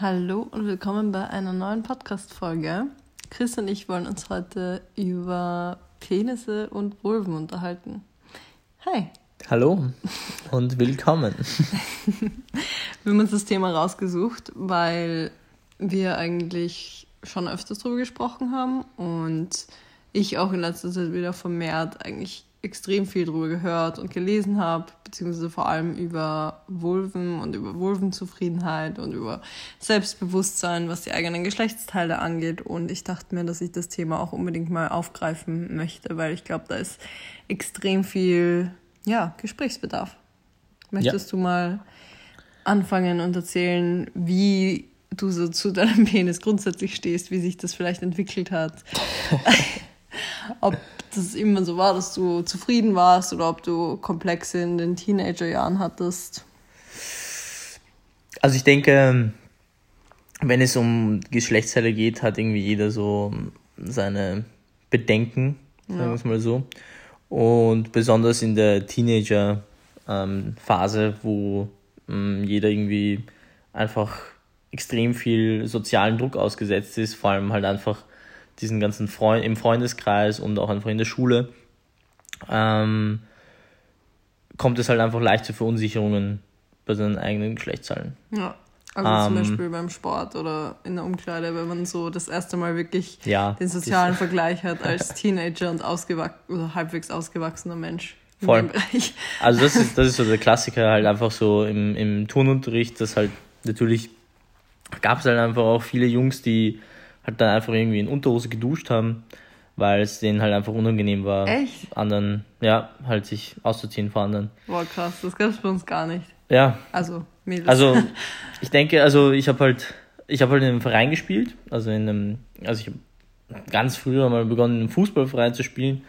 Hallo und willkommen bei einer neuen Podcast-Folge. Chris und ich wollen uns heute über Penisse und Vulven unterhalten. Hi. Hallo und willkommen. wir haben uns das Thema rausgesucht, weil wir eigentlich schon öfters darüber gesprochen haben und ich auch in letzter Zeit wieder vermehrt eigentlich extrem viel darüber gehört und gelesen habe, beziehungsweise vor allem über Vulven und über Vulvenzufriedenheit und über Selbstbewusstsein, was die eigenen Geschlechtsteile angeht. Und ich dachte mir, dass ich das Thema auch unbedingt mal aufgreifen möchte, weil ich glaube, da ist extrem viel ja, Gesprächsbedarf. Möchtest ja. du mal anfangen und erzählen, wie du so zu deinem Penis grundsätzlich stehst, wie sich das vielleicht entwickelt hat? ob das immer so war, dass du zufrieden warst oder ob du Komplexe in den Teenagerjahren hattest? Also ich denke, wenn es um Geschlechtsteile geht, hat irgendwie jeder so seine Bedenken, sagen wir es mal so. Und besonders in der Teenager-Phase, ähm, wo ähm, jeder irgendwie einfach extrem viel sozialen Druck ausgesetzt ist, vor allem halt einfach diesen ganzen Freund im Freundeskreis und auch einfach in der Schule, ähm, kommt es halt einfach leicht zu Verunsicherungen bei seinen eigenen Geschlechtszahlen. Ja. Also ähm, zum Beispiel beim Sport oder in der Umkleide, wenn man so das erste Mal wirklich ja, den sozialen Vergleich hat als Teenager und ausgewachsen oder halbwegs ausgewachsener Mensch. Voll. Also das ist, das ist so der Klassiker halt einfach so im, im Turnunterricht, dass halt natürlich gab es halt einfach auch viele Jungs, die halt dann einfach irgendwie in Unterhose geduscht haben, weil es denen halt einfach unangenehm war, Echt? anderen, ja, halt sich auszuziehen vor anderen. Boah, krass, das gab es bei uns gar nicht. Ja. Also, Mädels. Also, ich denke, also ich habe halt, ich habe halt in einem Verein gespielt, also in einem, also ich habe ganz früher mal begonnen, in einem Fußballverein zu spielen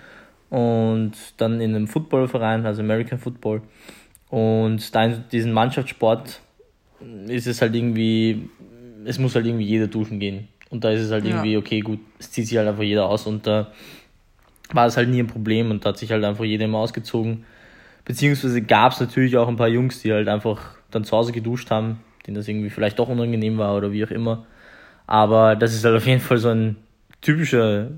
und dann in einem Footballverein, also American Football. Und da in diesem Mannschaftssport ist es halt irgendwie, es muss halt irgendwie jeder duschen gehen. Und da ist es halt irgendwie, ja. okay, gut, es zieht sich halt einfach jeder aus und da war es halt nie ein Problem und da hat sich halt einfach jeder immer ausgezogen. Beziehungsweise gab es natürlich auch ein paar Jungs, die halt einfach dann zu Hause geduscht haben, denen das irgendwie vielleicht doch unangenehm war oder wie auch immer. Aber das ist halt auf jeden Fall so ein typischer,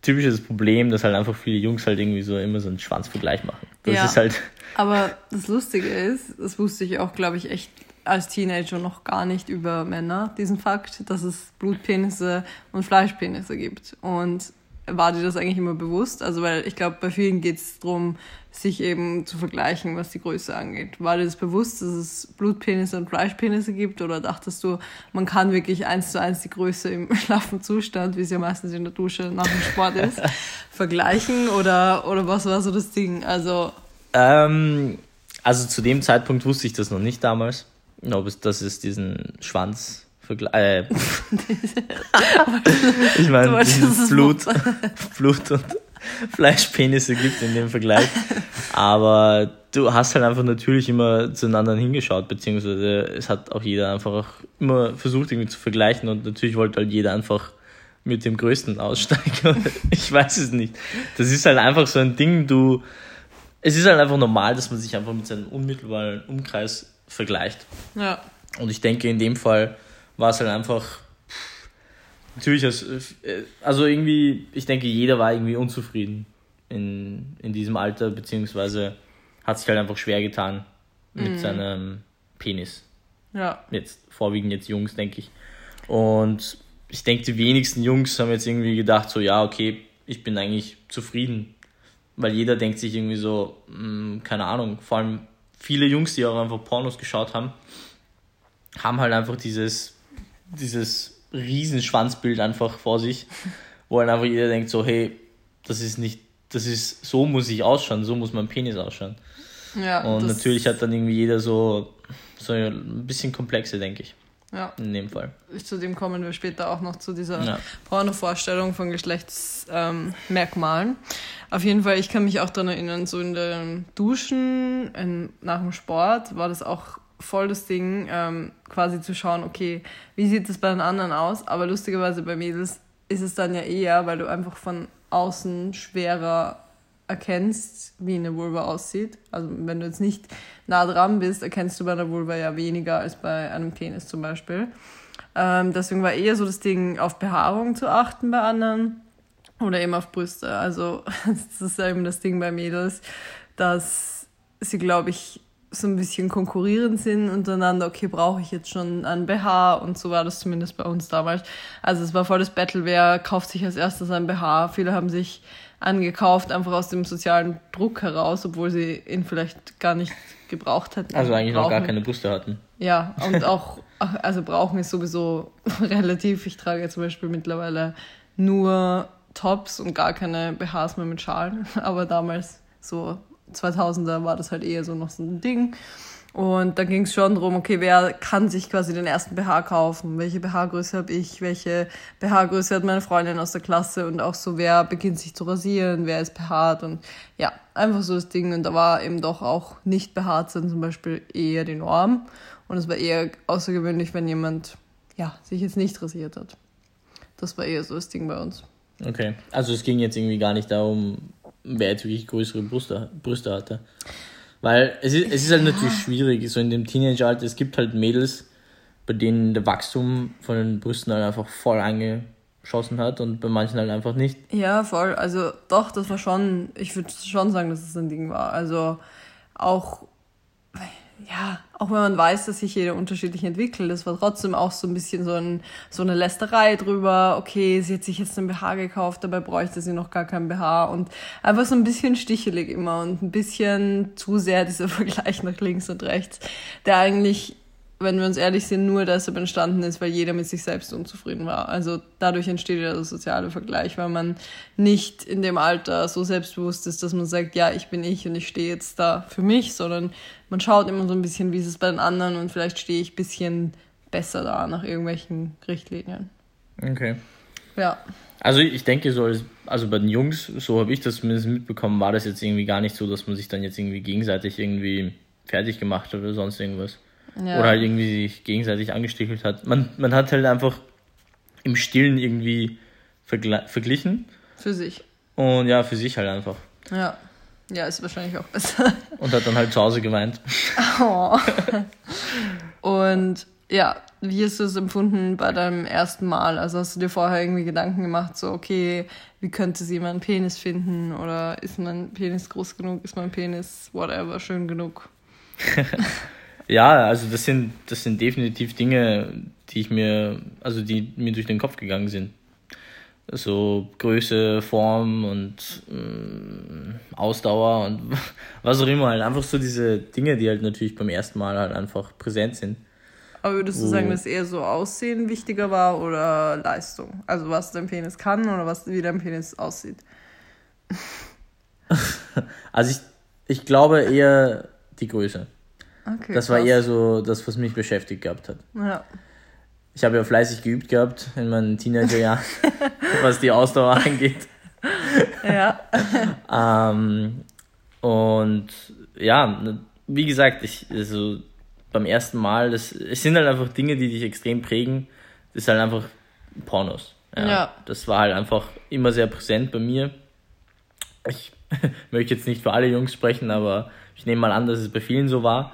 typisches Problem, dass halt einfach viele Jungs halt irgendwie so immer so einen Schwanzvergleich machen. Das ja, ist halt. Aber das Lustige ist, das wusste ich auch, glaube ich, echt als Teenager noch gar nicht über Männer, diesen Fakt, dass es Blutpenisse und Fleischpenisse gibt. Und war dir das eigentlich immer bewusst? Also, weil ich glaube, bei vielen geht es darum, sich eben zu vergleichen, was die Größe angeht. War dir das bewusst, dass es Blutpenisse und Fleischpenisse gibt? Oder dachtest du, man kann wirklich eins zu eins die Größe im schlaffen Zustand, wie es ja meistens in der Dusche nach dem Sport ist, vergleichen? Oder, oder was war so das Ding? Also, ähm, also zu dem Zeitpunkt wusste ich das noch nicht damals ob es, dass es diesen Schwanz äh, ich meine, Blut, Blut und Fleischpenisse gibt in dem Vergleich. Aber du hast halt einfach natürlich immer zueinander hingeschaut, beziehungsweise es hat auch jeder einfach immer versucht, irgendwie zu vergleichen und natürlich wollte halt jeder einfach mit dem Größten aussteigen. ich weiß es nicht. Das ist halt einfach so ein Ding, du. Es ist halt einfach normal, dass man sich einfach mit seinem unmittelbaren Umkreis vergleicht. Ja. Und ich denke, in dem Fall war es halt einfach. Natürlich, also irgendwie, ich denke, jeder war irgendwie unzufrieden in, in diesem Alter, beziehungsweise hat sich halt einfach schwer getan mit mhm. seinem Penis. Ja. Jetzt, vorwiegend jetzt Jungs, denke ich. Und ich denke, die wenigsten Jungs haben jetzt irgendwie gedacht, so, ja, okay, ich bin eigentlich zufrieden. Weil jeder denkt sich irgendwie so, mh, hm, keine Ahnung, vor allem viele Jungs, die auch einfach Pornos geschaut haben, haben halt einfach dieses, dieses Riesenschwanzbild einfach vor sich, wo halt einfach jeder denkt so, hey, das ist nicht, das ist, so muss ich ausschauen, so muss mein Penis ausschauen. Ja, und natürlich hat dann irgendwie jeder so, so ein bisschen Komplexe, denke ich. Ja. In dem Fall. Zu dem kommen wir später auch noch zu dieser ja. Porno-Vorstellung von Geschlechtsmerkmalen. Ähm, Auf jeden Fall, ich kann mich auch daran erinnern, so in den Duschen, in, nach dem Sport war das auch voll das Ding, ähm, quasi zu schauen, okay, wie sieht es bei den anderen aus? Aber lustigerweise bei Mädels ist es dann ja eher, weil du einfach von außen schwerer erkennst, wie eine Vulva aussieht. Also wenn du jetzt nicht nah dran bist, erkennst du bei einer Vulva ja weniger als bei einem Penis zum Beispiel. Ähm, deswegen war eher so das Ding, auf Behaarung zu achten bei anderen oder eben auf Brüste. Also das ist eben das Ding bei Mädels, dass sie, glaube ich, so ein bisschen konkurrierend sind untereinander, okay, brauche ich jetzt schon ein BH und so war das zumindest bei uns damals. Also es war voll das Battle, wer kauft sich als erstes ein BH. Viele haben sich angekauft, einfach aus dem sozialen Druck heraus, obwohl sie ihn vielleicht gar nicht gebraucht hätten. Also eigentlich brauchen. noch gar keine Brüste hatten. Ja, und auch, also brauchen ist sowieso relativ. Ich trage zum Beispiel mittlerweile nur Tops und gar keine BHs mehr mit Schalen, aber damals so 2000er war das halt eher so noch so ein Ding. Und da ging es schon darum, okay, wer kann sich quasi den ersten BH kaufen? Welche BH-Größe habe ich? Welche BH-Größe hat meine Freundin aus der Klasse? Und auch so, wer beginnt sich zu rasieren? Wer ist behaart? Und ja, einfach so das Ding. Und da war eben doch auch nicht behaart sein zum Beispiel eher die Norm. Und es war eher außergewöhnlich, wenn jemand ja, sich jetzt nicht rasiert hat. Das war eher so das Ding bei uns. Okay, also es ging jetzt irgendwie gar nicht darum, wer jetzt wirklich größere Brüste, Brüste hatte. Weil es ist, es ist halt natürlich schwierig, so in dem Teenageralter, es gibt halt Mädels, bei denen der Wachstum von den Brüsten halt einfach voll angeschossen hat und bei manchen halt einfach nicht. Ja, voll. Also doch, das war schon, ich würde schon sagen, dass es das ein Ding war. Also auch ja, auch wenn man weiß, dass sich jeder unterschiedlich entwickelt, das war trotzdem auch so ein bisschen so, ein, so eine Lästerei drüber, okay, sie hat sich jetzt ein BH gekauft, dabei bräuchte sie noch gar kein BH und einfach so ein bisschen stichelig immer und ein bisschen zu sehr dieser Vergleich nach links und rechts, der eigentlich wenn wir uns ehrlich sind, nur deshalb entstanden ist, weil jeder mit sich selbst unzufrieden war. Also dadurch entsteht ja der soziale Vergleich, weil man nicht in dem Alter so selbstbewusst ist, dass man sagt, ja, ich bin ich und ich stehe jetzt da für mich, sondern man schaut immer so ein bisschen, wie ist es bei den anderen und vielleicht stehe ich ein bisschen besser da nach irgendwelchen Richtlinien. Okay. Ja. Also ich denke so, also bei den Jungs, so habe ich das zumindest mitbekommen, war das jetzt irgendwie gar nicht so, dass man sich dann jetzt irgendwie gegenseitig irgendwie fertig gemacht hat oder sonst irgendwas. Ja. Oder halt irgendwie sich gegenseitig angestichelt hat. Man, man hat halt einfach im Stillen irgendwie verglichen. Für sich. Und ja, für sich halt einfach. Ja. Ja, ist wahrscheinlich auch besser. Und hat dann halt zu Hause geweint. Oh. Und ja, wie hast du es empfunden bei deinem ersten Mal? Also hast du dir vorher irgendwie Gedanken gemacht, so, okay, wie könnte sie meinen Penis finden? Oder ist mein Penis groß genug? Ist mein Penis, whatever, schön genug? Ja, also das sind, das sind definitiv Dinge, die ich mir, also die mir durch den Kopf gegangen sind. So Größe, Form und äh, Ausdauer und was auch immer halt. Einfach so diese Dinge, die halt natürlich beim ersten Mal halt einfach präsent sind. Aber würdest du sagen, dass eher so Aussehen wichtiger war oder Leistung? Also was dein Penis kann oder was, wie dein Penis aussieht? also ich, ich glaube eher die Größe. Okay, das war eher so das, was mich beschäftigt gehabt hat. Ja. Ich habe ja fleißig geübt gehabt in meinen Teenagerjahren, was die Ausdauer angeht. Ja. ähm, und ja, wie gesagt, ich, also beim ersten Mal, das, es sind halt einfach Dinge, die dich extrem prägen. Das ist halt einfach Pornos. Ja, ja. Das war halt einfach immer sehr präsent bei mir. Ich möchte jetzt nicht für alle Jungs sprechen, aber ich nehme mal an, dass es bei vielen so war.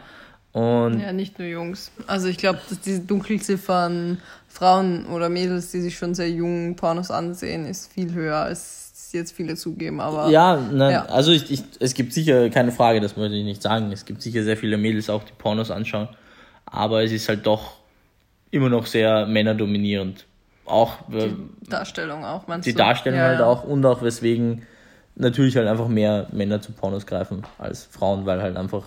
Und ja, nicht nur Jungs. Also ich glaube, dass diese Dunkelziffern Frauen oder Mädels, die sich schon sehr jung Pornos ansehen, ist viel höher, als jetzt viele zugeben. Aber ja, nein, ja. also ich, ich, es gibt sicher keine Frage, das möchte ich nicht sagen. Es gibt sicher sehr viele Mädels auch, die Pornos anschauen. Aber es ist halt doch immer noch sehr männerdominierend. Auch die Darstellung auch, meinst Die du? Darstellung ja, halt ja. auch und auch weswegen natürlich halt einfach mehr Männer zu Pornos greifen als Frauen, weil halt einfach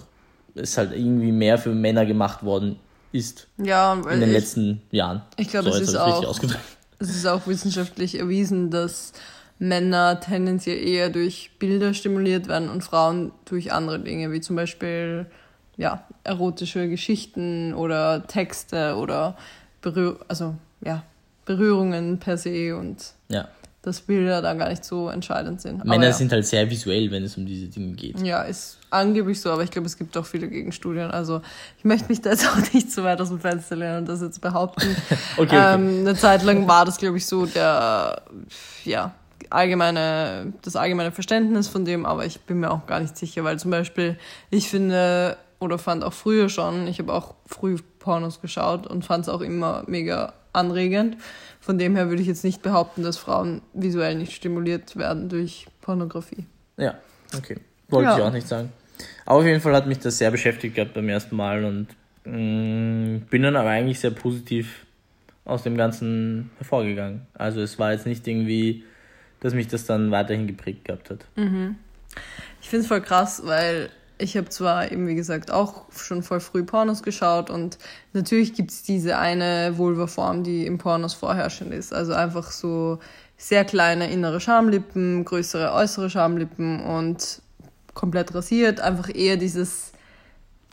es halt irgendwie mehr für Männer gemacht worden ist. Ja, in den ich, letzten Jahren. Ich glaube, so, es, ist auch, es ist auch wissenschaftlich erwiesen, dass Männer tendenziell eher durch Bilder stimuliert werden und Frauen durch andere Dinge, wie zum Beispiel ja, erotische Geschichten oder Texte oder Berühr also, ja, Berührungen per se und ja dass Bilder da gar nicht so entscheidend sind. Männer ja. sind halt sehr visuell, wenn es um diese Dinge geht. Ja, ist angeblich so, aber ich glaube, es gibt auch viele Gegenstudien. Also ich möchte mich da jetzt auch nicht zu weit aus dem Fenster lernen und das jetzt behaupten. okay, okay. Ähm, eine Zeit lang war das, glaube ich, so der, ja, allgemeine, das allgemeine Verständnis von dem, aber ich bin mir auch gar nicht sicher, weil zum Beispiel ich finde oder fand auch früher schon, ich habe auch früh Pornos geschaut und fand es auch immer mega anregend. Von dem her würde ich jetzt nicht behaupten, dass Frauen visuell nicht stimuliert werden durch Pornografie. Ja, okay. Wollte ja. ich auch nicht sagen. Aber auf jeden Fall hat mich das sehr beschäftigt gehabt beim ersten Mal und mh, mm, bin dann aber eigentlich sehr positiv aus dem Ganzen hervorgegangen. Also es war jetzt nicht irgendwie, dass mich das dann weiterhin geprägt gehabt hat. Mhm. Ich finde es voll krass, weil ich habe zwar eben, wie gesagt, auch schon voll früh Pornos geschaut und natürlich gibt es diese eine Vulva-Form, die im Pornos vorherrschend ist. Also einfach so sehr kleine innere Schamlippen, größere äußere Schamlippen und komplett rasiert. Einfach eher dieses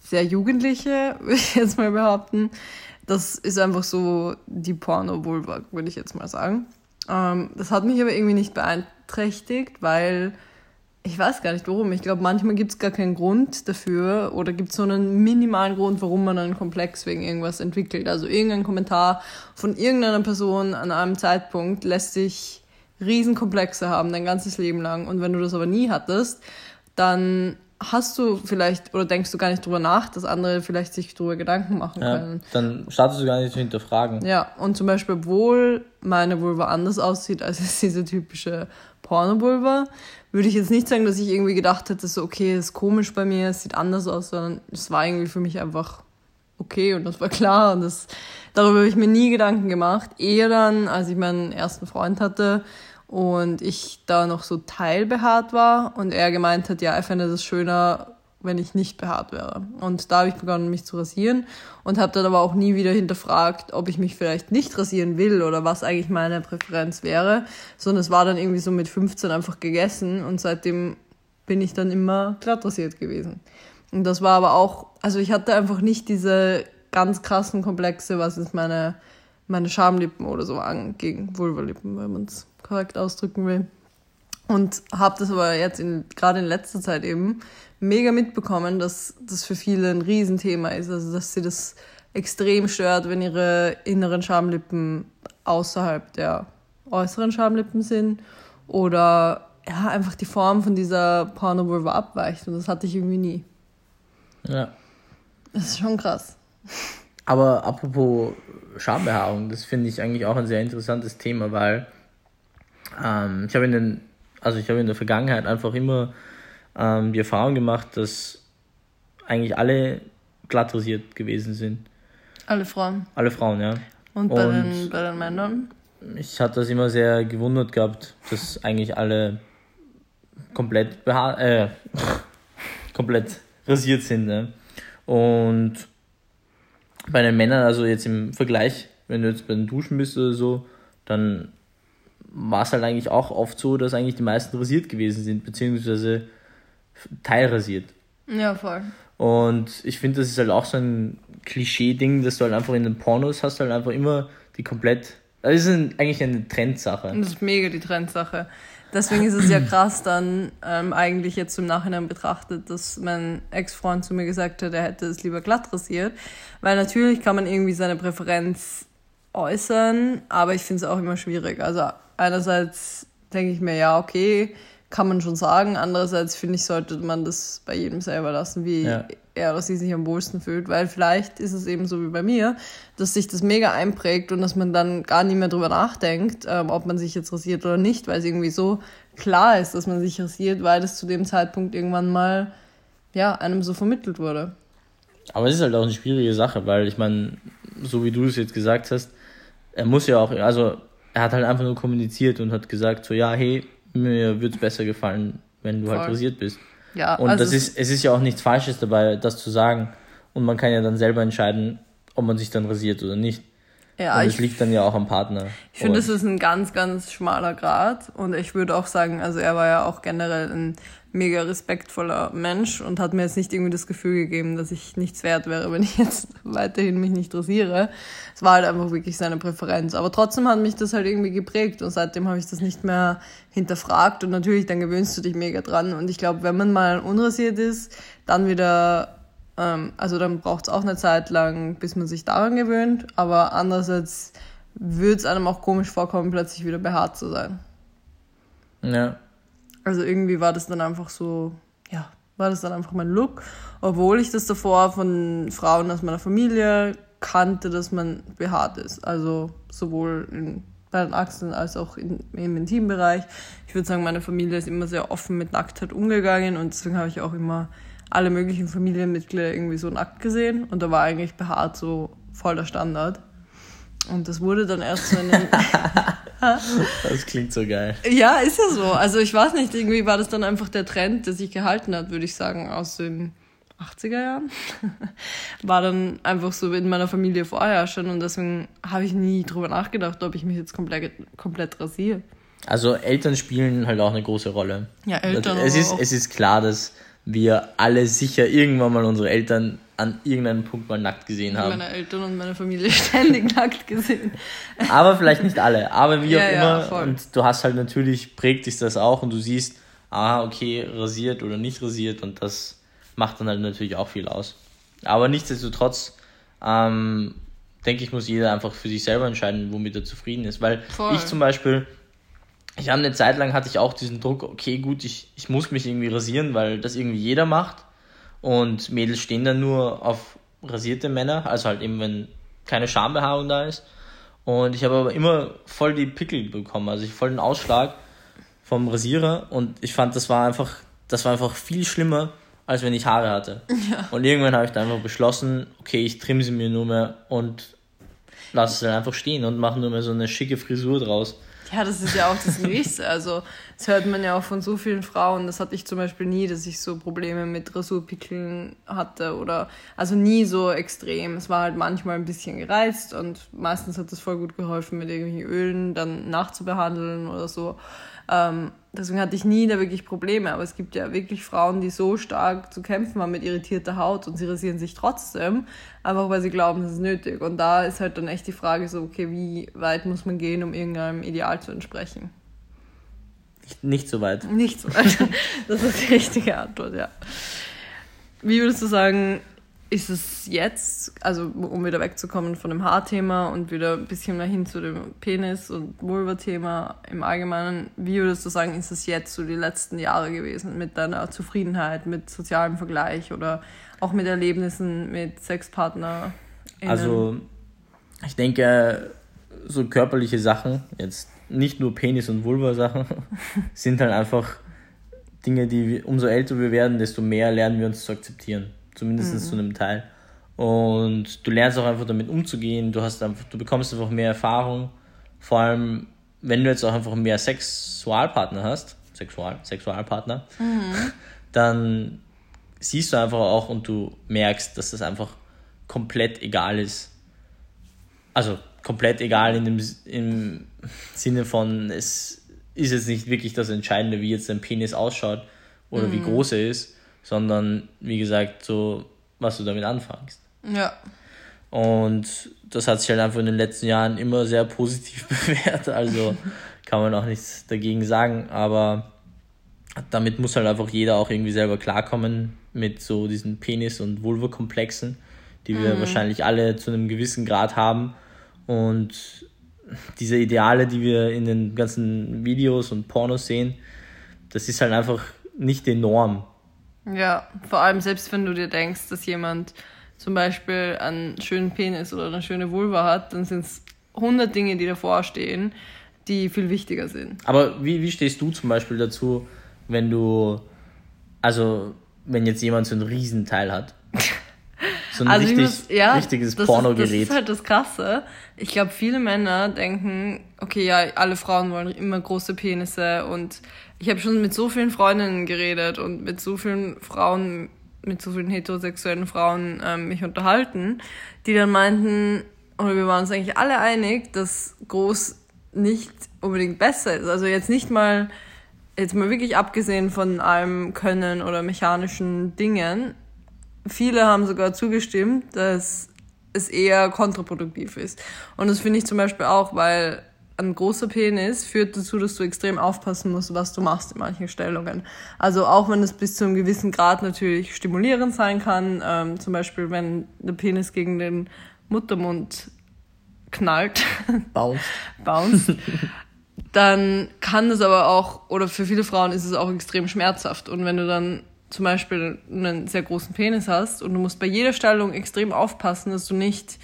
sehr Jugendliche, würde ich jetzt mal behaupten. Das ist einfach so die Porno-Vulva, würde ich jetzt mal sagen. Ähm, das hat mich aber irgendwie nicht beeinträchtigt, weil ich weiß gar nicht warum. Ich glaube, manchmal gibt es gar keinen Grund dafür oder gibt es so einen minimalen Grund, warum man einen Komplex wegen irgendwas entwickelt. Also irgendein Kommentar von irgendeiner Person an einem Zeitpunkt lässt sich Riesenkomplexe haben, dein ganzes Leben lang. Und wenn du das aber nie hattest, dann hast du vielleicht oder denkst du gar nicht drüber nach, dass andere vielleicht sich drüber Gedanken machen ja, können. Dann startest du gar nicht zu hinterfragen. Ja, und zum Beispiel, obwohl meine Vulva anders aussieht als diese typische Porno-Vulva, würde ich jetzt nicht sagen, dass ich irgendwie gedacht hätte, so, okay, ist komisch bei mir, es sieht anders aus, sondern es war irgendwie für mich einfach okay und das war klar und das, darüber habe ich mir nie Gedanken gemacht. Eher dann, als ich meinen ersten Freund hatte und ich da noch so teilbehaart war und er gemeint hat, ja, er fände das schöner, wenn ich nicht behaart wäre. Und da habe ich begonnen, mich zu rasieren und habe dann aber auch nie wieder hinterfragt, ob ich mich vielleicht nicht rasieren will oder was eigentlich meine Präferenz wäre, sondern es war dann irgendwie so mit 15 einfach gegessen und seitdem bin ich dann immer glatt rasiert gewesen. Und das war aber auch, also ich hatte einfach nicht diese ganz krassen Komplexe, was ist meine, meine Schamlippen oder so an, gegen Vulvalippen, wenn man es korrekt ausdrücken will. Und habe das aber jetzt in, gerade in letzter Zeit eben mega mitbekommen, dass das für viele ein Riesenthema ist. Also, dass sie das extrem stört, wenn ihre inneren Schamlippen außerhalb der äußeren Schamlippen sind oder ja, einfach die Form von dieser Porno-Vulva abweicht. Und das hatte ich irgendwie nie. Ja. Das ist schon krass. Aber apropos Schambehaarung, das finde ich eigentlich auch ein sehr interessantes Thema, weil ähm, ich habe in den, also ich habe in der Vergangenheit einfach immer ähm, die Erfahrung gemacht, dass eigentlich alle glatt rasiert gewesen sind. Alle Frauen. Alle Frauen, ja. Und bei, Und den, bei den Männern? Ich hatte das immer sehr gewundert gehabt, dass eigentlich alle komplett behaart, äh, komplett rasiert sind. Ne? Und bei den Männern, also jetzt im Vergleich, wenn du jetzt bei den Duschen bist oder so, dann war es halt eigentlich auch oft so, dass eigentlich die meisten rasiert gewesen sind, beziehungsweise teilrasiert. Ja, voll. Und ich finde, das ist halt auch so ein Klischee-Ding, dass du halt einfach in den Pornos hast, halt einfach immer die komplett. Das ist eigentlich eine Trendsache. Das ist mega die Trendsache. Deswegen ist es ja krass dann ähm, eigentlich jetzt im Nachhinein betrachtet, dass mein Ex-Freund zu mir gesagt hat, er hätte es lieber glatt rasiert. Weil natürlich kann man irgendwie seine Präferenz äußern, aber ich finde es auch immer schwierig. Also einerseits denke ich mir, ja, okay, kann man schon sagen. Andererseits finde ich, sollte man das bei jedem selber lassen, wie ja. er oder sie sich am wohlsten fühlt. Weil vielleicht ist es eben so wie bei mir, dass sich das mega einprägt und dass man dann gar nicht mehr drüber nachdenkt, ähm, ob man sich jetzt rasiert oder nicht, weil es irgendwie so klar ist, dass man sich rasiert, weil es zu dem Zeitpunkt irgendwann mal ja, einem so vermittelt wurde. Aber es ist halt auch eine schwierige Sache, weil ich meine, so wie du es jetzt gesagt hast, er muss ja auch, also er hat halt einfach nur kommuniziert und hat gesagt, so ja, hey, mir würde es besser gefallen, wenn du halt Voll. halt rasiert bist. Ja, und also das ist, es ist ja auch nichts Falsches dabei, das zu sagen. Und man kann ja dann selber entscheiden, ob man sich dann rasiert oder nicht. Ja, und es liegt dann ja auch am Partner. Ich finde, es ist ein ganz, ganz schmaler Grad. Und ich würde auch sagen, also er war ja auch generell ein mega respektvoller Mensch und hat mir jetzt nicht irgendwie das Gefühl gegeben, dass ich nichts wert wäre, wenn ich jetzt weiterhin mich nicht rasiere. Es war halt einfach wirklich seine Präferenz. Aber trotzdem hat mich das halt irgendwie geprägt und seitdem habe ich das nicht mehr hinterfragt und natürlich dann gewöhnst du dich mega dran. Und ich glaube, wenn man mal unrasiert ist, dann wieder, also dann braucht es auch eine Zeit lang, bis man sich daran gewöhnt. Aber andererseits würde es einem auch komisch vorkommen, plötzlich wieder behaart zu sein. Ja. Also irgendwie war das dann einfach so, ja, war das dann einfach mein Look. Obwohl ich das davor von Frauen aus meiner Familie kannte, dass man behaart ist. Also sowohl in, bei den Achseln als auch in, im Intimbereich. Ich würde sagen, meine Familie ist immer sehr offen mit Nacktheit umgegangen und deswegen habe ich auch immer alle möglichen Familienmitglieder irgendwie so nackt gesehen und da war eigentlich behaart so voll der Standard. Und das wurde dann erst so in den Das klingt so geil. Ja, ist ja so. Also ich weiß nicht, irgendwie war das dann einfach der Trend, der sich gehalten hat, würde ich sagen, aus den 80er Jahren. War dann einfach so in meiner Familie vorher schon und deswegen habe ich nie drüber nachgedacht, ob ich mich jetzt komplett, komplett rasiere. Also Eltern spielen halt auch eine große Rolle. Ja, Eltern. Es ist, es ist klar, dass wir alle sicher irgendwann mal unsere Eltern an irgendeinem Punkt mal nackt gesehen haben. meine Eltern und meine Familie ständig nackt gesehen. Aber vielleicht nicht alle. Aber wie auch Ja, ja, immer. voll. und du hast halt natürlich, prägt dich das auch und du siehst, ah, okay, rasiert oder nicht rasiert und das macht dann halt natürlich auch viel aus. Aber nichtsdestotrotz, ähm, denke ich, muss jeder einfach für sich selber entscheiden, womit er zufrieden ist. Weil Voll. ich zum Beispiel, ich habe eine Zeit lang hatte ich auch diesen Druck, okay, gut, ich, ich muss mich irgendwie rasieren, weil das irgendwie jeder macht. Und Mädels stehen dann nur auf rasierte Männer, also halt eben, wenn keine Schambehaarung da ist. Und ich habe aber immer voll die Pickel bekommen, also ich voll den Ausschlag vom Rasierer und ich fand, das war einfach, das war einfach viel schlimmer, als wenn ich Haare hatte. Und irgendwann habe ich dann einfach beschlossen, okay, ich trimme sie mir nur mehr und lasse es dann einfach stehen und mache nur mehr so eine schicke Frisur draus. Ja, das ist ja auch das Nächste. Also, das hört man ja auch von so vielen Frauen. Das hatte ich zum Beispiel nie, dass ich so Probleme mit Rasurpickeln hatte oder, also nie so extrem. Es war halt manchmal ein bisschen gereizt und meistens hat es voll gut geholfen, mit irgendwelchen Ölen dann nachzubehandeln oder so. Ähm, deswegen hatte ich nie da wirklich Probleme. Aber es gibt ja wirklich Frauen, die so stark zu kämpfen haben mit irritierter Haut und sie rasieren sich trotzdem, einfach weil sie glauben, es ist nötig. Und da ist halt dann echt die Frage so, okay, wie weit muss man gehen, um irgendeinem Ideal zu entsprechen? Nicht, nicht so weit. Nicht so weit. Das ist die richtige Antwort, ja. Wie würdest du sagen, ist es jetzt, also um wieder wegzukommen von dem Haarthema und wieder ein bisschen mehr hin zu dem Penis- und Vulva-Thema im Allgemeinen, wie würdest du sagen, ist es jetzt so die letzten Jahre gewesen mit deiner Zufriedenheit, mit sozialem Vergleich oder auch mit Erlebnissen mit Sexpartner? Also, ich denke, so körperliche Sachen, jetzt nicht nur Penis- und Vulva-Sachen, sind halt einfach Dinge, die umso älter wir werden, desto mehr lernen wir uns zu akzeptieren. Zumindest zu einem Teil. Und du lernst auch einfach damit umzugehen, du hast einfach, du bekommst einfach mehr Erfahrung. Vor allem, wenn du jetzt auch einfach mehr Sexualpartner hast, Sexual, Sexualpartner, dann siehst du einfach auch und du merkst, dass das einfach komplett egal ist. Also komplett egal in dem im Sinne von, es ist jetzt nicht wirklich das Entscheidende, wie jetzt dein Penis ausschaut oder wie groß er ist, sondern wie gesagt, so was du damit anfängst. Ja, Und das hat sich halt einfach in den letzten Jahren immer sehr positiv bewährt. Also kann man auch nichts dagegen sagen. Aber damit muss halt einfach jeder auch irgendwie selber klarkommen mit so diesen Penis- und Vulva-Komplexen, die wir wahrscheinlich alle zu einem gewissen Grad haben. Und diese Ideale, die wir in den ganzen Videos und Pornos sehen, das ist halt einfach nicht die Norm. Ja, vor allem selbst wenn du dir denkst, dass jemand zum Beispiel einen schönen Penis oder eine schöne Vulva hat, dann sind es 100 Dinge, die davor stehen, die viel wichtiger sind. Aber wie, wie stehst du zum Beispiel dazu, wenn du, also wenn jetzt jemand so ein Riesenteil hat? So ein Also ich richtig, muss, ja, richtiges das Ist, Pornogerät. das ist halt das Krasse. Ich glaube, viele Männer denken, okay, ja, alle Frauen wollen immer große Penisse und ich habe schon mit so vielen Freundinnen geredet und mit so vielen Frauen, mit so vielen heterosexuellen Frauen ähm, mich unterhalten, die dann meinten, oder wir waren uns eigentlich alle einig, dass groß nicht unbedingt besser ist. Also jetzt nicht mal, jetzt mal wirklich abgesehen von allem Können oder mechanischen Dingen, viele haben sogar zugestimmt, dass es eher kontraproduktiv ist. Und das finde ich zum Beispiel auch, weil ein großer Penis führt dazu, dass du extrem aufpassen musst, was du machst in manchen Stellungen. Also auch wenn es bis zu einem gewissen Grad natürlich stimulierend sein kann, ähm, zum Beispiel wenn der Penis gegen den Muttermund knallt, Bounced. bounced, dann kann es aber auch, oder für viele Frauen ist es auch extrem schmerzhaft. Und wenn du dann zum Beispiel einen sehr großen Penis hast und du musst bei jeder Stellung extrem aufpassen, dass du nicht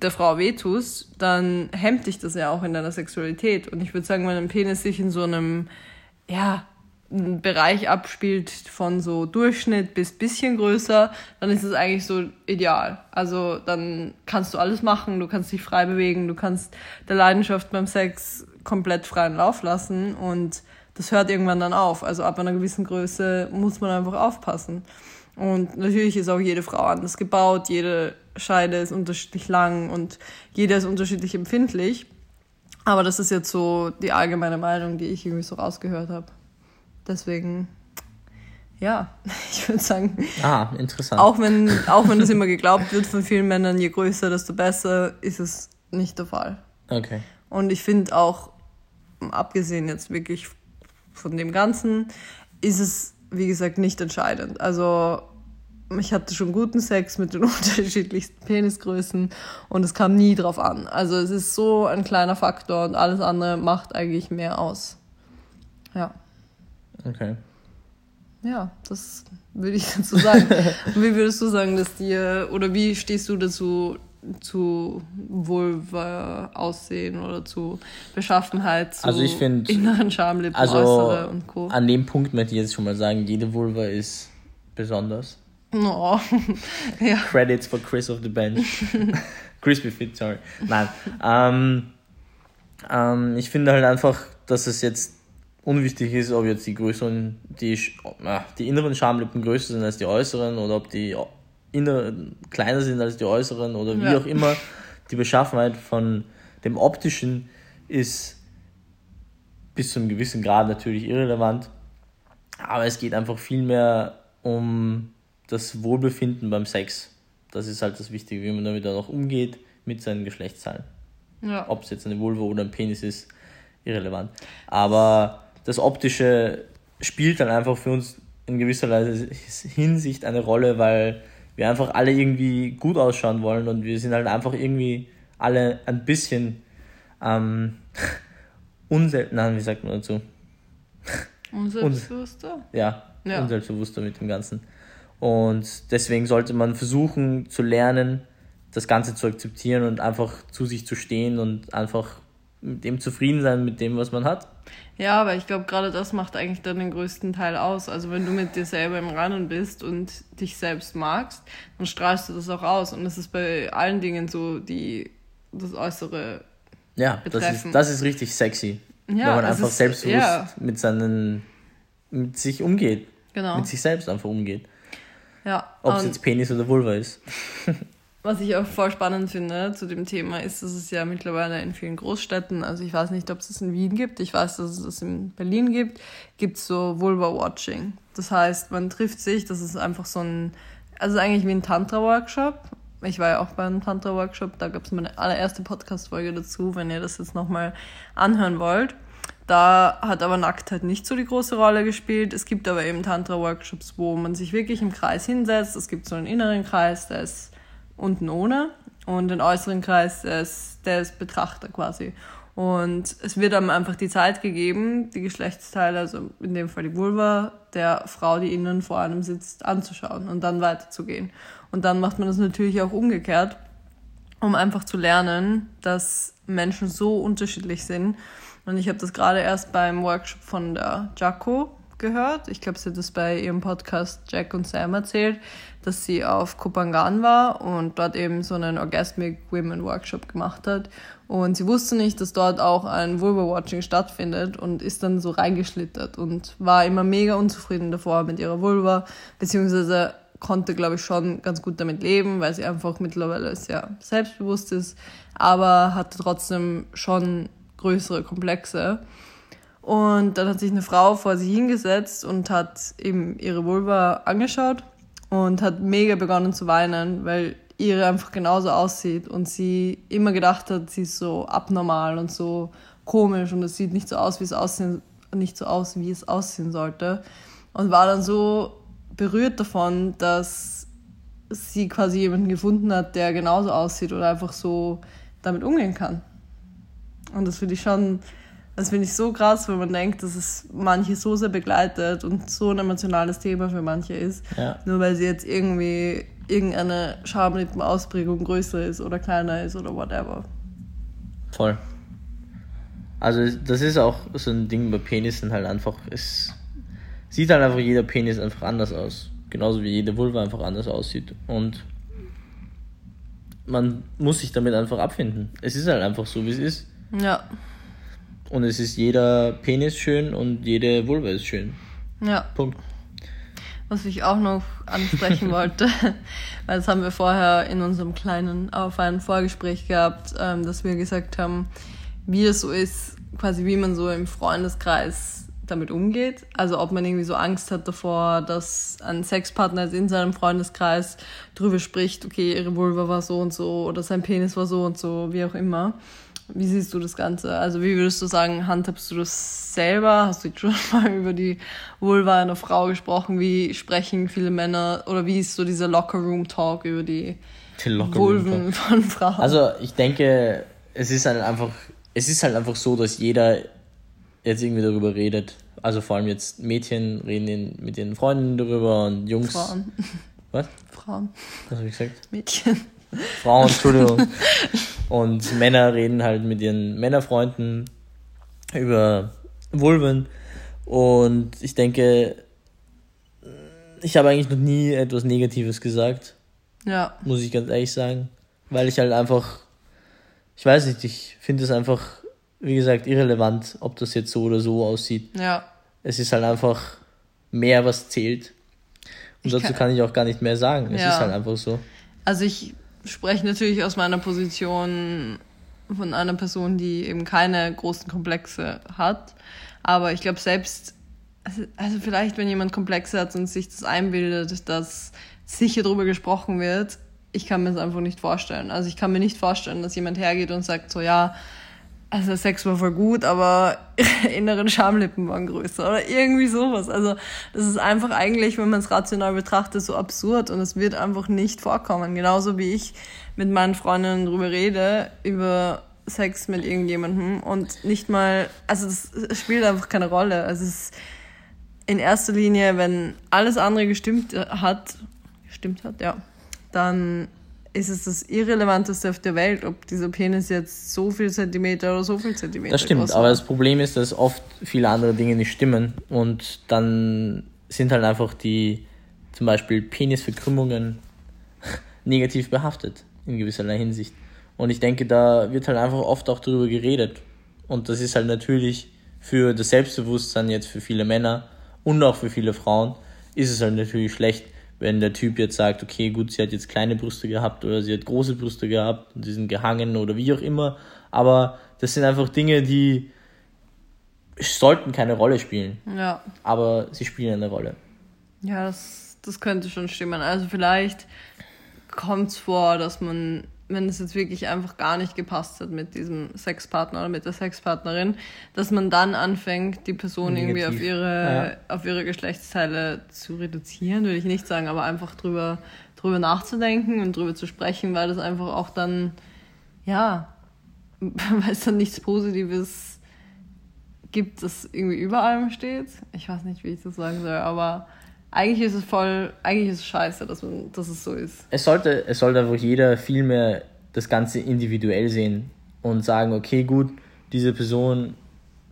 der Frau wehtust, dann hemmt dich das ja auch in deiner Sexualität. Und ich würde sagen, wenn ein Penis sich in so einem, ja, Bereich abspielt von so Durchschnitt bis bisschen größer, dann ist es eigentlich so ideal. Also dann kannst du alles machen, du kannst dich frei bewegen, du kannst der Leidenschaft beim Sex komplett freien Lauf lassen und das hört irgendwann dann auf. Also ab einer gewissen Größe muss man einfach aufpassen. Und natürlich ist auch jede Frau anders gebaut, jede Scheide ist unterschiedlich lang und jeder ist unterschiedlich empfindlich. Aber das ist jetzt so die allgemeine Meinung, die ich irgendwie so rausgehört habe. Deswegen, ja, ich würde sagen. Ah, interessant. Auch wenn, auch wenn das immer geglaubt wird von vielen Männern, je größer, desto besser, ist es nicht der Fall. Okay. Und ich finde auch, abgesehen jetzt wirklich von dem Ganzen, ist es, wie gesagt, nicht entscheidend. Also ich hatte schon guten Sex mit den unterschiedlichsten Penisgrößen und es kam nie drauf an. Also es ist so ein kleiner Faktor und alles andere macht eigentlich mehr aus. Ja. Okay. Ja, das würde ich dazu sagen. wie würdest du sagen, dass dir, oder wie stehst du dazu, zu Vulva aussehen oder zu Beschaffenheit, zu also ich find, inneren Schamlippen, also äußere und Co. An dem Punkt möchte ich jetzt schon mal sagen, jede Vulva ist besonders. Oh, ja. Credits for Chris of the Bench. Crispy Fit, sorry. Nein. ähm, ähm, ich finde halt einfach, dass es jetzt unwichtig ist, ob jetzt die größeren, die, äh, die inneren Schamlippen größer sind als die äußeren oder ob die inner, kleiner sind als die äußeren oder wie ja. auch immer. Die Beschaffenheit von dem optischen ist bis zu einem gewissen Grad natürlich irrelevant. Aber es geht einfach viel mehr um das Wohlbefinden beim Sex. Das ist halt das Wichtige, wie man damit dann auch umgeht mit seinen Geschlechtszahlen. Ja. Ob es jetzt eine Vulva oder ein Penis ist, irrelevant. Aber das Optische spielt dann einfach für uns in gewisser Hinsicht eine Rolle, weil wir einfach alle irgendwie gut ausschauen wollen und wir sind halt einfach irgendwie alle ein bisschen ähm, unselbst, nein, wie sagt man dazu? Unselbstbewusster? ja, ja, unselbstbewusster mit dem Ganzen. Und deswegen sollte man versuchen zu lernen, das Ganze zu akzeptieren und einfach zu sich zu stehen und einfach mit dem zufrieden sein, mit dem, was man hat. Ja, aber ich glaube, gerade das macht eigentlich dann den größten Teil aus. Also wenn du mit dir selber im Reinen bist und dich selbst magst, dann strahlst du das auch aus. Und das ist bei allen Dingen so, die das Äußere ja, betreffen. Das ist, das ist richtig sexy. Ja, wenn man einfach ist, selbstbewusst ja. mit seinen, mit sich umgeht. Genau. Mit sich selbst einfach umgeht. Ja. Ob es jetzt Penis oder Vulva ist. Was ich auch voll spannend finde zu dem Thema ist, dass es ja mittlerweile in vielen Großstädten, also ich weiß nicht, ob es es in Wien gibt, ich weiß, dass es es in Berlin gibt, gibt es so Vulva-Watching. Das heißt, man trifft sich, das ist einfach so ein, also eigentlich wie ein Tantra-Workshop. Ich war ja auch bei einem Tantra-Workshop, da gab es meine allererste Podcast-Folge dazu, wenn ihr das jetzt nochmal anhören wollt. Da hat aber Nacktheit nicht so die große Rolle gespielt. Es gibt aber eben Tantra-Workshops, wo man sich wirklich im Kreis hinsetzt. Es gibt so einen inneren Kreis, der ist unten ohne und den äußeren Kreis, der ist Betrachter quasi. Und es wird einem einfach die Zeit gegeben, die Geschlechtsteile, also in dem Fall die Vulva, der Frau, die innen vor einem sitzt, anzuschauen und dann weiterzugehen. Und dann macht man das natürlich auch umgekehrt, um einfach zu lernen, dass Menschen so unterschiedlich sind. Und ich habe das gerade erst beim Workshop von der Jaco gehört. Ich glaube, sie hat das bei ihrem Podcast Jack und Sam erzählt, dass sie auf Kopangan war und dort eben so einen Orgasmic Women Workshop gemacht hat. Und sie wusste nicht, dass dort auch ein Vulva-Watching stattfindet und ist dann so reingeschlittert und war immer mega unzufrieden davor mit ihrer Vulva, beziehungsweise konnte, glaube ich, schon ganz gut damit leben, weil sie einfach mittlerweile sehr selbstbewusst ist, aber hatte trotzdem schon größere Komplexe. Und dann hat sich eine Frau vor sie hingesetzt und hat eben ihre Vulva angeschaut und hat mega begonnen zu weinen, weil ihre einfach genauso aussieht und sie immer gedacht hat, sie ist so abnormal und so komisch und es sieht nicht so aus, wie es aussehen, nicht so aus, wie es aussehen sollte. Und war dann so berührt davon, dass sie quasi jemanden gefunden hat, der genauso aussieht oder einfach so damit umgehen kann. Und das finde ich schon Das finde ich so krass, wenn man denkt, dass es manche so sehr begleitet und so ein emotionales Thema für manche ist. Ja. Nur weil sie jetzt irgendwie irgendeine Schamlippenausprägung größer ist oder kleiner ist oder whatever. Voll. Also das ist auch so ein Ding bei Penissen halt einfach, es sieht halt einfach jeder Penis einfach anders aus. Genauso wie jede Vulva einfach anders aussieht. Und man muss sich damit einfach abfinden. Es ist halt einfach so, wie es ist. Ja. Und es ist jeder Penis schön und jede Vulva ist schön. Ja. Punkt. Was ich auch noch ansprechen wollte, weil das haben wir vorher in unserem kleinen, auf einem Vorgespräch gehabt, ähm, dass wir gesagt haben, wie es so ist, quasi wie man so im Freundeskreis damit umgeht. Also ob man irgendwie so Angst hat davor, dass ein Sexpartner jetzt in seinem Freundeskreis drüber spricht, okay, ihre Vulva war so und so oder sein Penis war so und so, wie auch immer. Wie siehst du das Ganze? Also wie würdest du sagen, handhabst du das selber? Hast du jetzt schon mal über die Vulva einer Frau gesprochen? Wie sprechen viele Männer oder wie ist so dieser Locker-Room-Talk über die, Die Vulven von Frauen? Also ich denke, es ist halt einfach, es ist halt einfach so, dass jeder jetzt irgendwie darüber redet. Also vor allem jetzt Mädchen reden mit ihren Freunden darüber und Jungs. Frauen. Was? Frauen. Was habe ich gesagt? Mädchen. Frauen, Entschuldigung. und Männer reden halt mit ihren Männerfreunden über Vulven. Und ich denke, ich habe eigentlich noch nie etwas Negatives gesagt, Ja. muss ich ganz ehrlich sagen. Weil ich halt einfach, ich weiß nicht, ich finde es einfach, wie gesagt, irrelevant, ob das jetzt so oder so aussieht. Ja. Es ist halt einfach mehr, was zählt. Und Ich dazu kann- kann ich auch gar nicht mehr sagen. Es Ja. ist halt einfach so. Also ich spreche natürlich aus meiner Position von einer Person, die eben keine großen Komplexe hat. Aber ich glaube selbst, also, also vielleicht wenn jemand Komplexe hat und sich das einbildet, dass sicher darüber gesprochen wird, ich kann mir das einfach nicht vorstellen. Also ich kann mir nicht vorstellen, dass jemand hergeht und sagt so, ja, also Sex war voll gut, aber inneren Schamlippen waren größer oder irgendwie sowas. Also das ist einfach eigentlich, wenn man es rational betrachtet, so absurd und es wird einfach nicht vorkommen. Genauso wie ich mit meinen Freundinnen drüber rede, über Sex mit irgendjemandem und nicht mal, also es spielt einfach keine Rolle. Also es ist in erster Linie, wenn alles andere gestimmt hat, gestimmt hat, ja, dann ist es das Irrelevanteste auf der Welt, ob dieser Penis jetzt so viel Zentimeter oder so viel Zentimeter Das stimmt, aber das Problem ist, dass oft viele andere Dinge nicht stimmen und dann sind halt einfach die zum Beispiel Penisverkrümmungen negativ behaftet in gewisserlei Hinsicht. Und ich denke, da wird halt einfach oft auch drüber geredet. Und das ist halt natürlich für das Selbstbewusstsein jetzt für viele Männer und auch für viele Frauen ist es halt natürlich schlecht, wenn der Typ jetzt sagt, okay, gut, sie hat jetzt kleine Brüste gehabt oder sie hat große Brüste gehabt und die sind gehangen oder wie auch immer. Aber das sind einfach Dinge, die sollten keine Rolle spielen, Ja, aber sie spielen eine Rolle. ja das, das könnte schon stimmen. Also vielleicht kommt es vor, dass man, wenn es jetzt wirklich einfach gar nicht gepasst hat mit diesem Sexpartner oder mit der Sexpartnerin, dass man dann anfängt, die Person irgendwie auf Negativ. ihre, auf ihre Geschlechtsteile zu reduzieren, würde ich nicht sagen, aber einfach drüber, drüber nachzudenken und drüber zu sprechen, weil das einfach auch dann, ja, weil es dann nichts Positives gibt, das irgendwie über allem steht. Ich weiß nicht, wie ich das sagen soll, aber eigentlich ist es voll, eigentlich ist es scheiße, dass, man, dass es so ist. Es sollte, es sollte einfach jeder viel mehr das Ganze individuell sehen und sagen, okay, gut, diese Person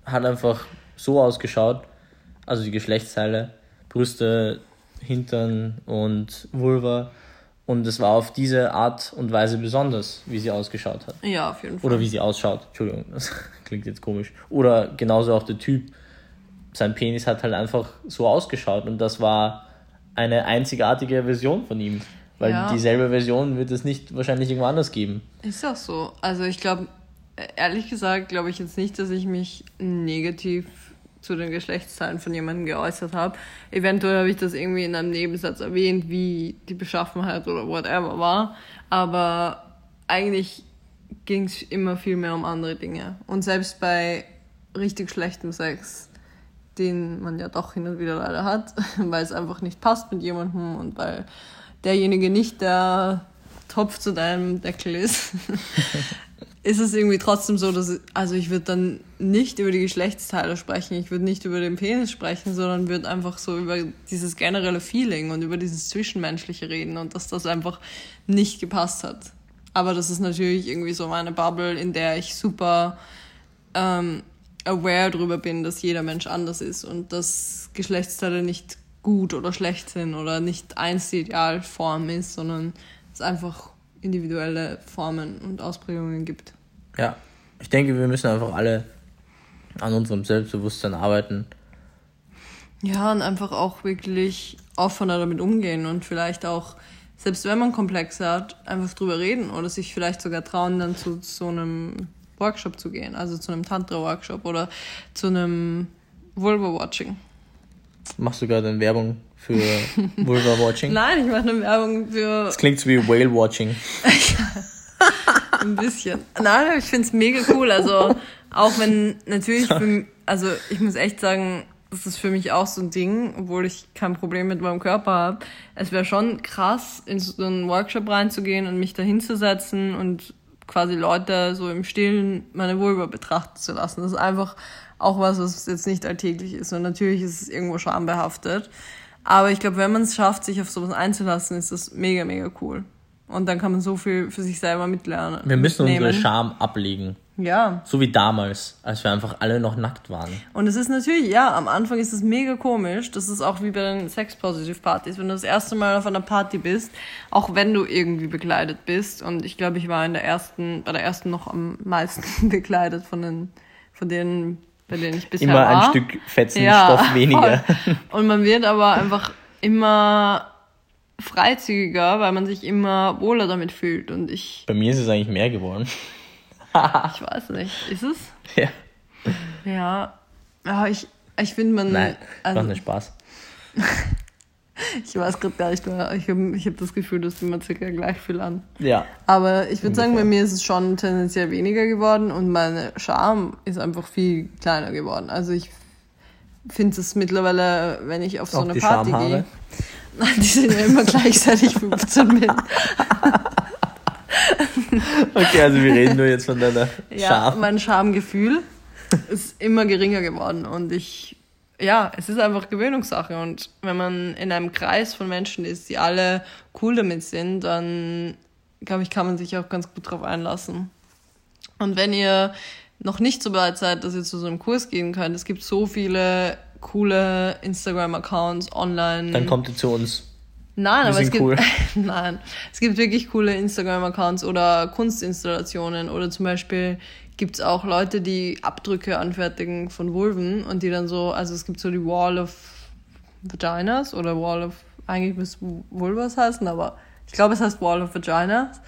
hat einfach so ausgeschaut, also die Geschlechtsteile, Brüste, Hintern und Vulva und es war auf diese Art und Weise besonders, wie sie ausgeschaut hat. Ja, auf jeden Fall. Oder wie sie ausschaut. Entschuldigung, das klingt jetzt komisch. Oder genauso auch der Typ. Sein Penis hat halt einfach so ausgeschaut und das war eine einzigartige Version von ihm. Weil Ja. dieselbe Version wird es nicht wahrscheinlich irgendwo anders geben. Ist auch so. Also ich glaube, ehrlich gesagt, glaube ich jetzt nicht, dass ich mich negativ zu den Geschlechtsteilen von jemandem geäußert habe. Eventuell habe ich das irgendwie in einem Nebensatz erwähnt, wie die Beschaffenheit oder whatever war. Aber eigentlich ging es immer viel mehr um andere Dinge. Und selbst bei richtig schlechtem Sex, den man ja doch hin und wieder leider hat, weil es einfach nicht passt mit jemandem und weil derjenige nicht der Topf zu deinem Deckel ist, ist es irgendwie trotzdem so, dass, also ich würde dann nicht über die Geschlechtsteile sprechen, ich würde nicht über den Penis sprechen, sondern würde einfach so über dieses generelle Feeling und über dieses Zwischenmenschliche reden und dass das einfach nicht gepasst hat. Aber das ist natürlich irgendwie so meine Bubble, in der ich super ähm, aware darüber bin, dass jeder Mensch anders ist und dass Geschlechtsteile nicht gut oder schlecht sind oder nicht eins die Idealform ist, sondern es einfach individuelle Formen und Ausprägungen gibt. Ja, ich denke, wir müssen einfach alle an unserem Selbstbewusstsein arbeiten. Ja, und einfach auch wirklich offener damit umgehen und vielleicht auch, selbst wenn man Komplexe hat, einfach drüber reden oder sich vielleicht sogar trauen, dann zu so einem Workshop zu gehen, also zu einem Tantra-Workshop oder zu einem Vulva-Watching. Machst du gerade eine Werbung für Vulva-Watching? Nein, ich mache eine Werbung für. Das klingt so wie Whale-Watching. Ein bisschen. Nein, ich finde es mega cool. Also, auch wenn natürlich, für, also ich muss echt sagen, das ist für mich auch so ein Ding, obwohl ich kein Problem mit meinem Körper habe. Es wäre schon krass, in so einen Workshop reinzugehen und mich da hinzusetzen und quasi Leute so im Stillen meine Vulva betrachten zu lassen. Das ist einfach auch was, was jetzt nicht alltäglich ist. Und natürlich ist es irgendwo schambehaftet. Aber ich glaube, wenn man es schafft, sich auf sowas einzulassen, ist das mega, mega cool. Und dann kann man so viel für sich selber mitlernen. Wir müssen mitnehmen. unsere Scham ablegen. Ja. So wie damals, als wir einfach alle noch nackt waren. Und es ist natürlich, ja, am Anfang ist es mega komisch. Das ist auch wie bei den Sex-Positive-Partys. Wenn du das erste Mal auf einer Party bist, auch wenn du irgendwie bekleidet bist. Und ich glaube, ich war in der ersten, bei der ersten noch am meisten bekleidet von den, von denen, bei denen ich bisher immer war. Immer ein Stück fetzen ja, Stoff weniger. Voll. Und man wird aber einfach immer freizügiger, weil man sich immer wohler damit fühlt. Und ich. Bei mir ist es eigentlich mehr geworden. Ich weiß nicht. Ist es? Ja. Ja. Ja, ich, ich finde man. Nein, also, macht nicht Spaß. ich weiß gerade gar nicht mehr. Ich habe ich hab das Gefühl, dass immer circa gleich viel an. Ja. Aber ich würde sagen, bei mir ist es schon tendenziell weniger geworden und meine Charme ist einfach viel kleiner geworden. Also ich finde es mittlerweile, wenn ich auf so Auch eine Party gehe. Die sind ja immer gleichzeitig 15 mit. Okay, also wir reden nur jetzt von deiner ja, Scham. Mein Schamgefühl ist immer geringer geworden und ich, ja, es ist einfach Gewöhnungssache und wenn man in einem Kreis von Menschen ist, die alle cool damit sind, dann glaube ich, kann man sich auch ganz gut drauf einlassen. Und wenn ihr noch nicht so bereit seid, dass ihr zu so einem Kurs gehen könnt, es gibt so viele coole Instagram-Accounts online. Dann kommt ihr zu uns. Nein, aber es gibt, cool. nein, es gibt wirklich coole Instagram-Accounts oder Kunstinstallationen oder zum Beispiel gibt es auch Leute, die Abdrücke anfertigen von Vulven und die dann so, also es gibt so die Wall of Vaginas oder Wall of, eigentlich muss Vulvas heißen, aber ich glaube es heißt Wall of Vaginas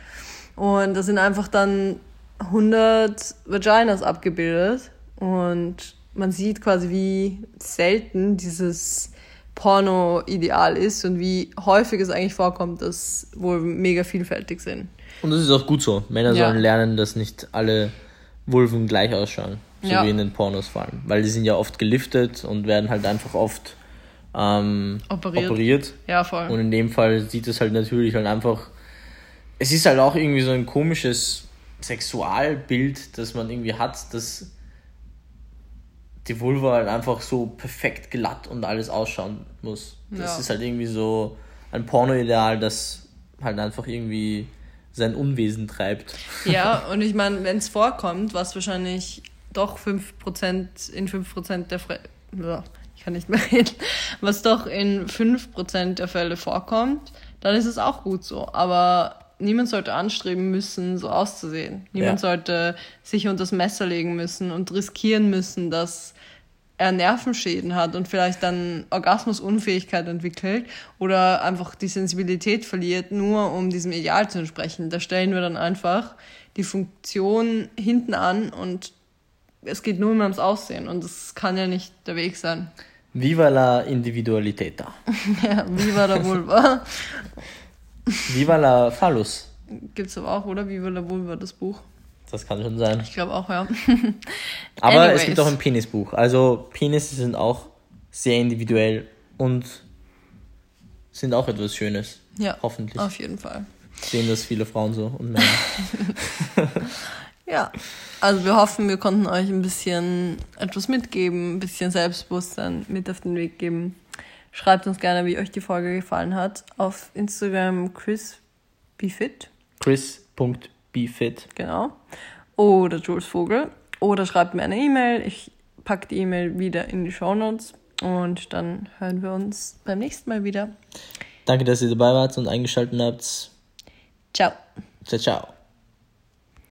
und da sind einfach dann 100 Vaginas abgebildet und man sieht quasi, wie selten dieses Porno-Ideal ist und wie häufig es eigentlich vorkommt, dass wohl mega vielfältig sind. Und das ist auch gut so. Männer ja. sollen lernen, dass nicht alle Vulven gleich ausschauen. So ja. wie in den Pornos vor allem. Weil die sind ja oft geliftet und werden halt einfach oft ähm, operiert. operiert. Ja, voll. Und in dem Fall sieht es halt natürlich halt einfach. Es ist halt auch irgendwie so ein komisches Sexualbild, das man irgendwie hat, dass die Vulva halt einfach so perfekt glatt und alles ausschauen muss. Das ja. ist halt irgendwie so ein Porno-Ideal, das halt einfach irgendwie sein Unwesen treibt. Ja, und ich meine, wenn es vorkommt, was wahrscheinlich doch 5% in 5% der Fre ich kann nicht mehr reden, was doch in 5% der Fälle vorkommt, dann ist es auch gut so. Aber niemand sollte anstreben müssen, so auszusehen. Niemand ja. sollte sich unter das Messer legen müssen und riskieren müssen, dass er Nervenschäden hat und vielleicht dann Orgasmusunfähigkeit entwickelt oder einfach die Sensibilität verliert, nur um diesem Ideal zu entsprechen. Da stellen wir dann einfach die Funktion hinten an und es geht nur mehr ums Aussehen und das kann ja nicht der Weg sein. Viva la Individualität. ja, viva la Vulva. Viva la Phallus. Gibt's aber auch, oder? Viva la Vulva, das Buch. Das kann schon sein. Ich glaube auch, ja. aber Anyways. es gibt auch ein Penisbuch. Also Penisse sind auch sehr individuell und sind auch etwas Schönes. Ja. Hoffentlich. Auf jeden Fall. Sehen das viele Frauen so und Männer. Ja, also wir hoffen, wir konnten euch ein bisschen etwas mitgeben, ein bisschen Selbstbewusstsein mit auf den Weg geben. Schreibt uns gerne, wie euch die Folge gefallen hat. Auf Instagram chrisbefit. Chris.befit. Genau. Oder Jules Vogel. Oder schreibt mir eine E-Mail. Ich packe die E-Mail wieder in die Show Notes. Und dann hören wir uns beim nächsten Mal wieder. Danke, dass ihr dabei wart und eingeschaltet habt. Ciao. Ciao, ciao.